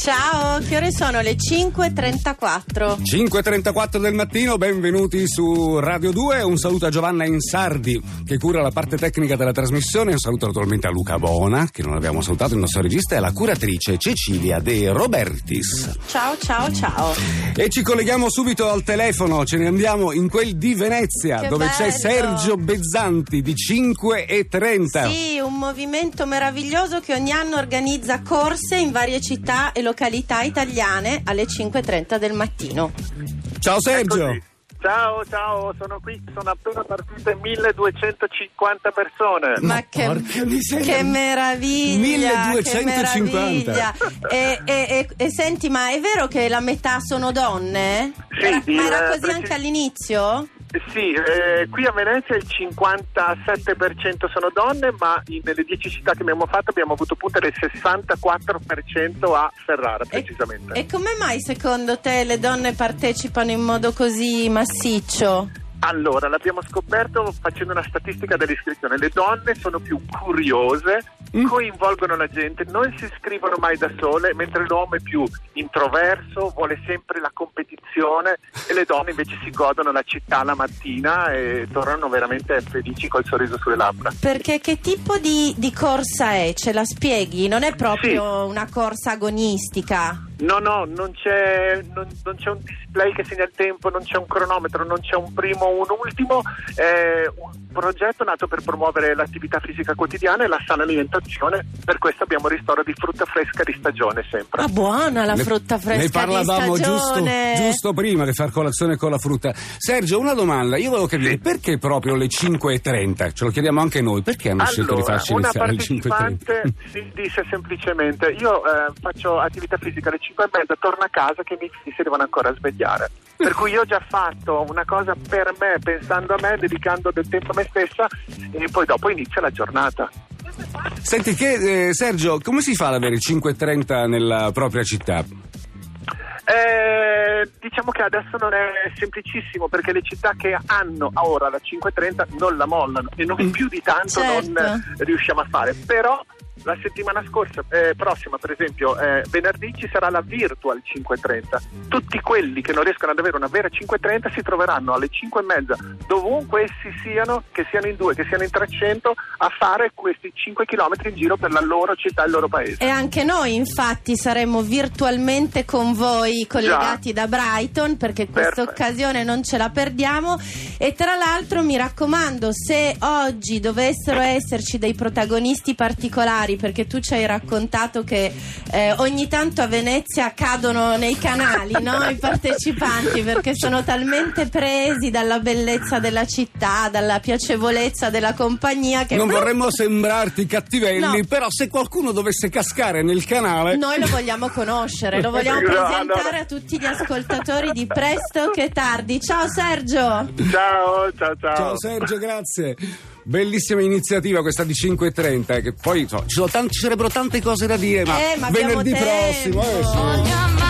Ciao, che ore sono? Le 5.34. 5.34 del mattino, benvenuti su Radio 2. Un saluto a Giovanna Insardi che cura la parte tecnica della trasmissione. Un saluto naturalmente a Luca Bona, che non abbiamo salutato, il nostro regista, e alla curatrice Cecilia De Robertis. Ciao, ciao, ciao. E ci colleghiamo subito al telefono, ce ne andiamo in quel di Venezia, Che dove c'è bello. Sergio Bezzanti di 5.30. Sì, un movimento meraviglioso che ogni anno organizza corse in varie città e località italiane alle 5.30 del mattino. Ciao Sergio. Eccoci. Ciao, ciao, sono qui, sono appena partite 1250 persone. Ma che, che meraviglia! 1250. Che meraviglia. E, e- e- e senti, ma è vero che la metà sono donne? Sì, Era- ma era così precis- anche all'inizio? Sì, eh, qui a Venezia il 57% sono donne, ma nelle 10 città che abbiamo fatto abbiamo avuto punte del 64% a Ferrara, precisamente. E come mai secondo te le donne partecipano in modo così massiccio? Allora, l'abbiamo scoperto facendo una statistica dell'iscrizione. Le donne sono più curiose, Mm. coinvolgono la gente, non si iscrivono mai da sole, mentre l'uomo è più introverso, vuole sempre la competizione e le donne invece si godono la città la mattina e tornano veramente felici col sorriso sulle labbra. Perché che tipo di, di corsa è? Ce la spieghi? Non è proprio una corsa agonistica. No, no, non c'è, non, non c'è un display che segna il tempo, non c'è un cronometro, non c'è un primo o un ultimo. È un progetto nato per promuovere l'attività fisica quotidiana e la sana alimentazione. Per questo abbiamo ristoro di frutta fresca di stagione sempre. Ah, buona la Ne- frutta fresca Ne parlavamo di giusto, stagione. giusto prima di far colazione con la frutta. Sergio, una domanda. Io volevo capire perché proprio le 5.30? Ce lo chiediamo anche noi. Perché hanno scelto di Allora, farci iniziare alle 5.30? partecipante si disse semplicemente io eh, faccio attività fisica alle 5 e mezza, torno a casa che i miei figli si devono ancora svegliare. Per cui io ho già fatto una cosa per me, pensando a me, dedicando del tempo a me stessa e poi dopo inizia la giornata. Senti, che, eh, Sergio, come si fa ad avere 5.30 nella propria città? Eh, diciamo che adesso non è semplicissimo perché le città che hanno ora la 5.30 non la mollano e noi più di tanto Certo. non riusciamo a fare. Però la settimana scorsa, eh, prossima per esempio, eh, venerdì ci sarà la virtual 5.30. Tutti quelli che non riescono ad avere una vera 5.30 si troveranno alle 5.30 dovunque essi siano, che siano in due, che siano in 300, a fare questi 5 km in giro per la loro città e il loro paese. E anche noi infatti saremo virtualmente con voi collegati da Brighton perché questa occasione non ce la perdiamo e tra l'altro mi raccomando se oggi dovessero esserci dei protagonisti particolari perché tu ci hai raccontato che eh, ogni tanto a Venezia cadono nei canali no? i partecipanti perché sono talmente presi dalla bellezza della città, dalla piacevolezza della compagnia che Non vorremmo sembrarti cattivelli, No. però se qualcuno dovesse cascare nel canale... Noi lo vogliamo conoscere, lo vogliamo No, presentare allora- a tutti gli ascoltatori di Presto che tardi. Ciao Sergio! Ciao, ciao, ciao. Ciao Sergio, grazie. Bellissima iniziativa questa di 5.30, che poi insomma, ci, sono tanti- ci sarebbero tante cose da dire, ma, Eh, ma venerdì tempo. prossimo... eh, sì.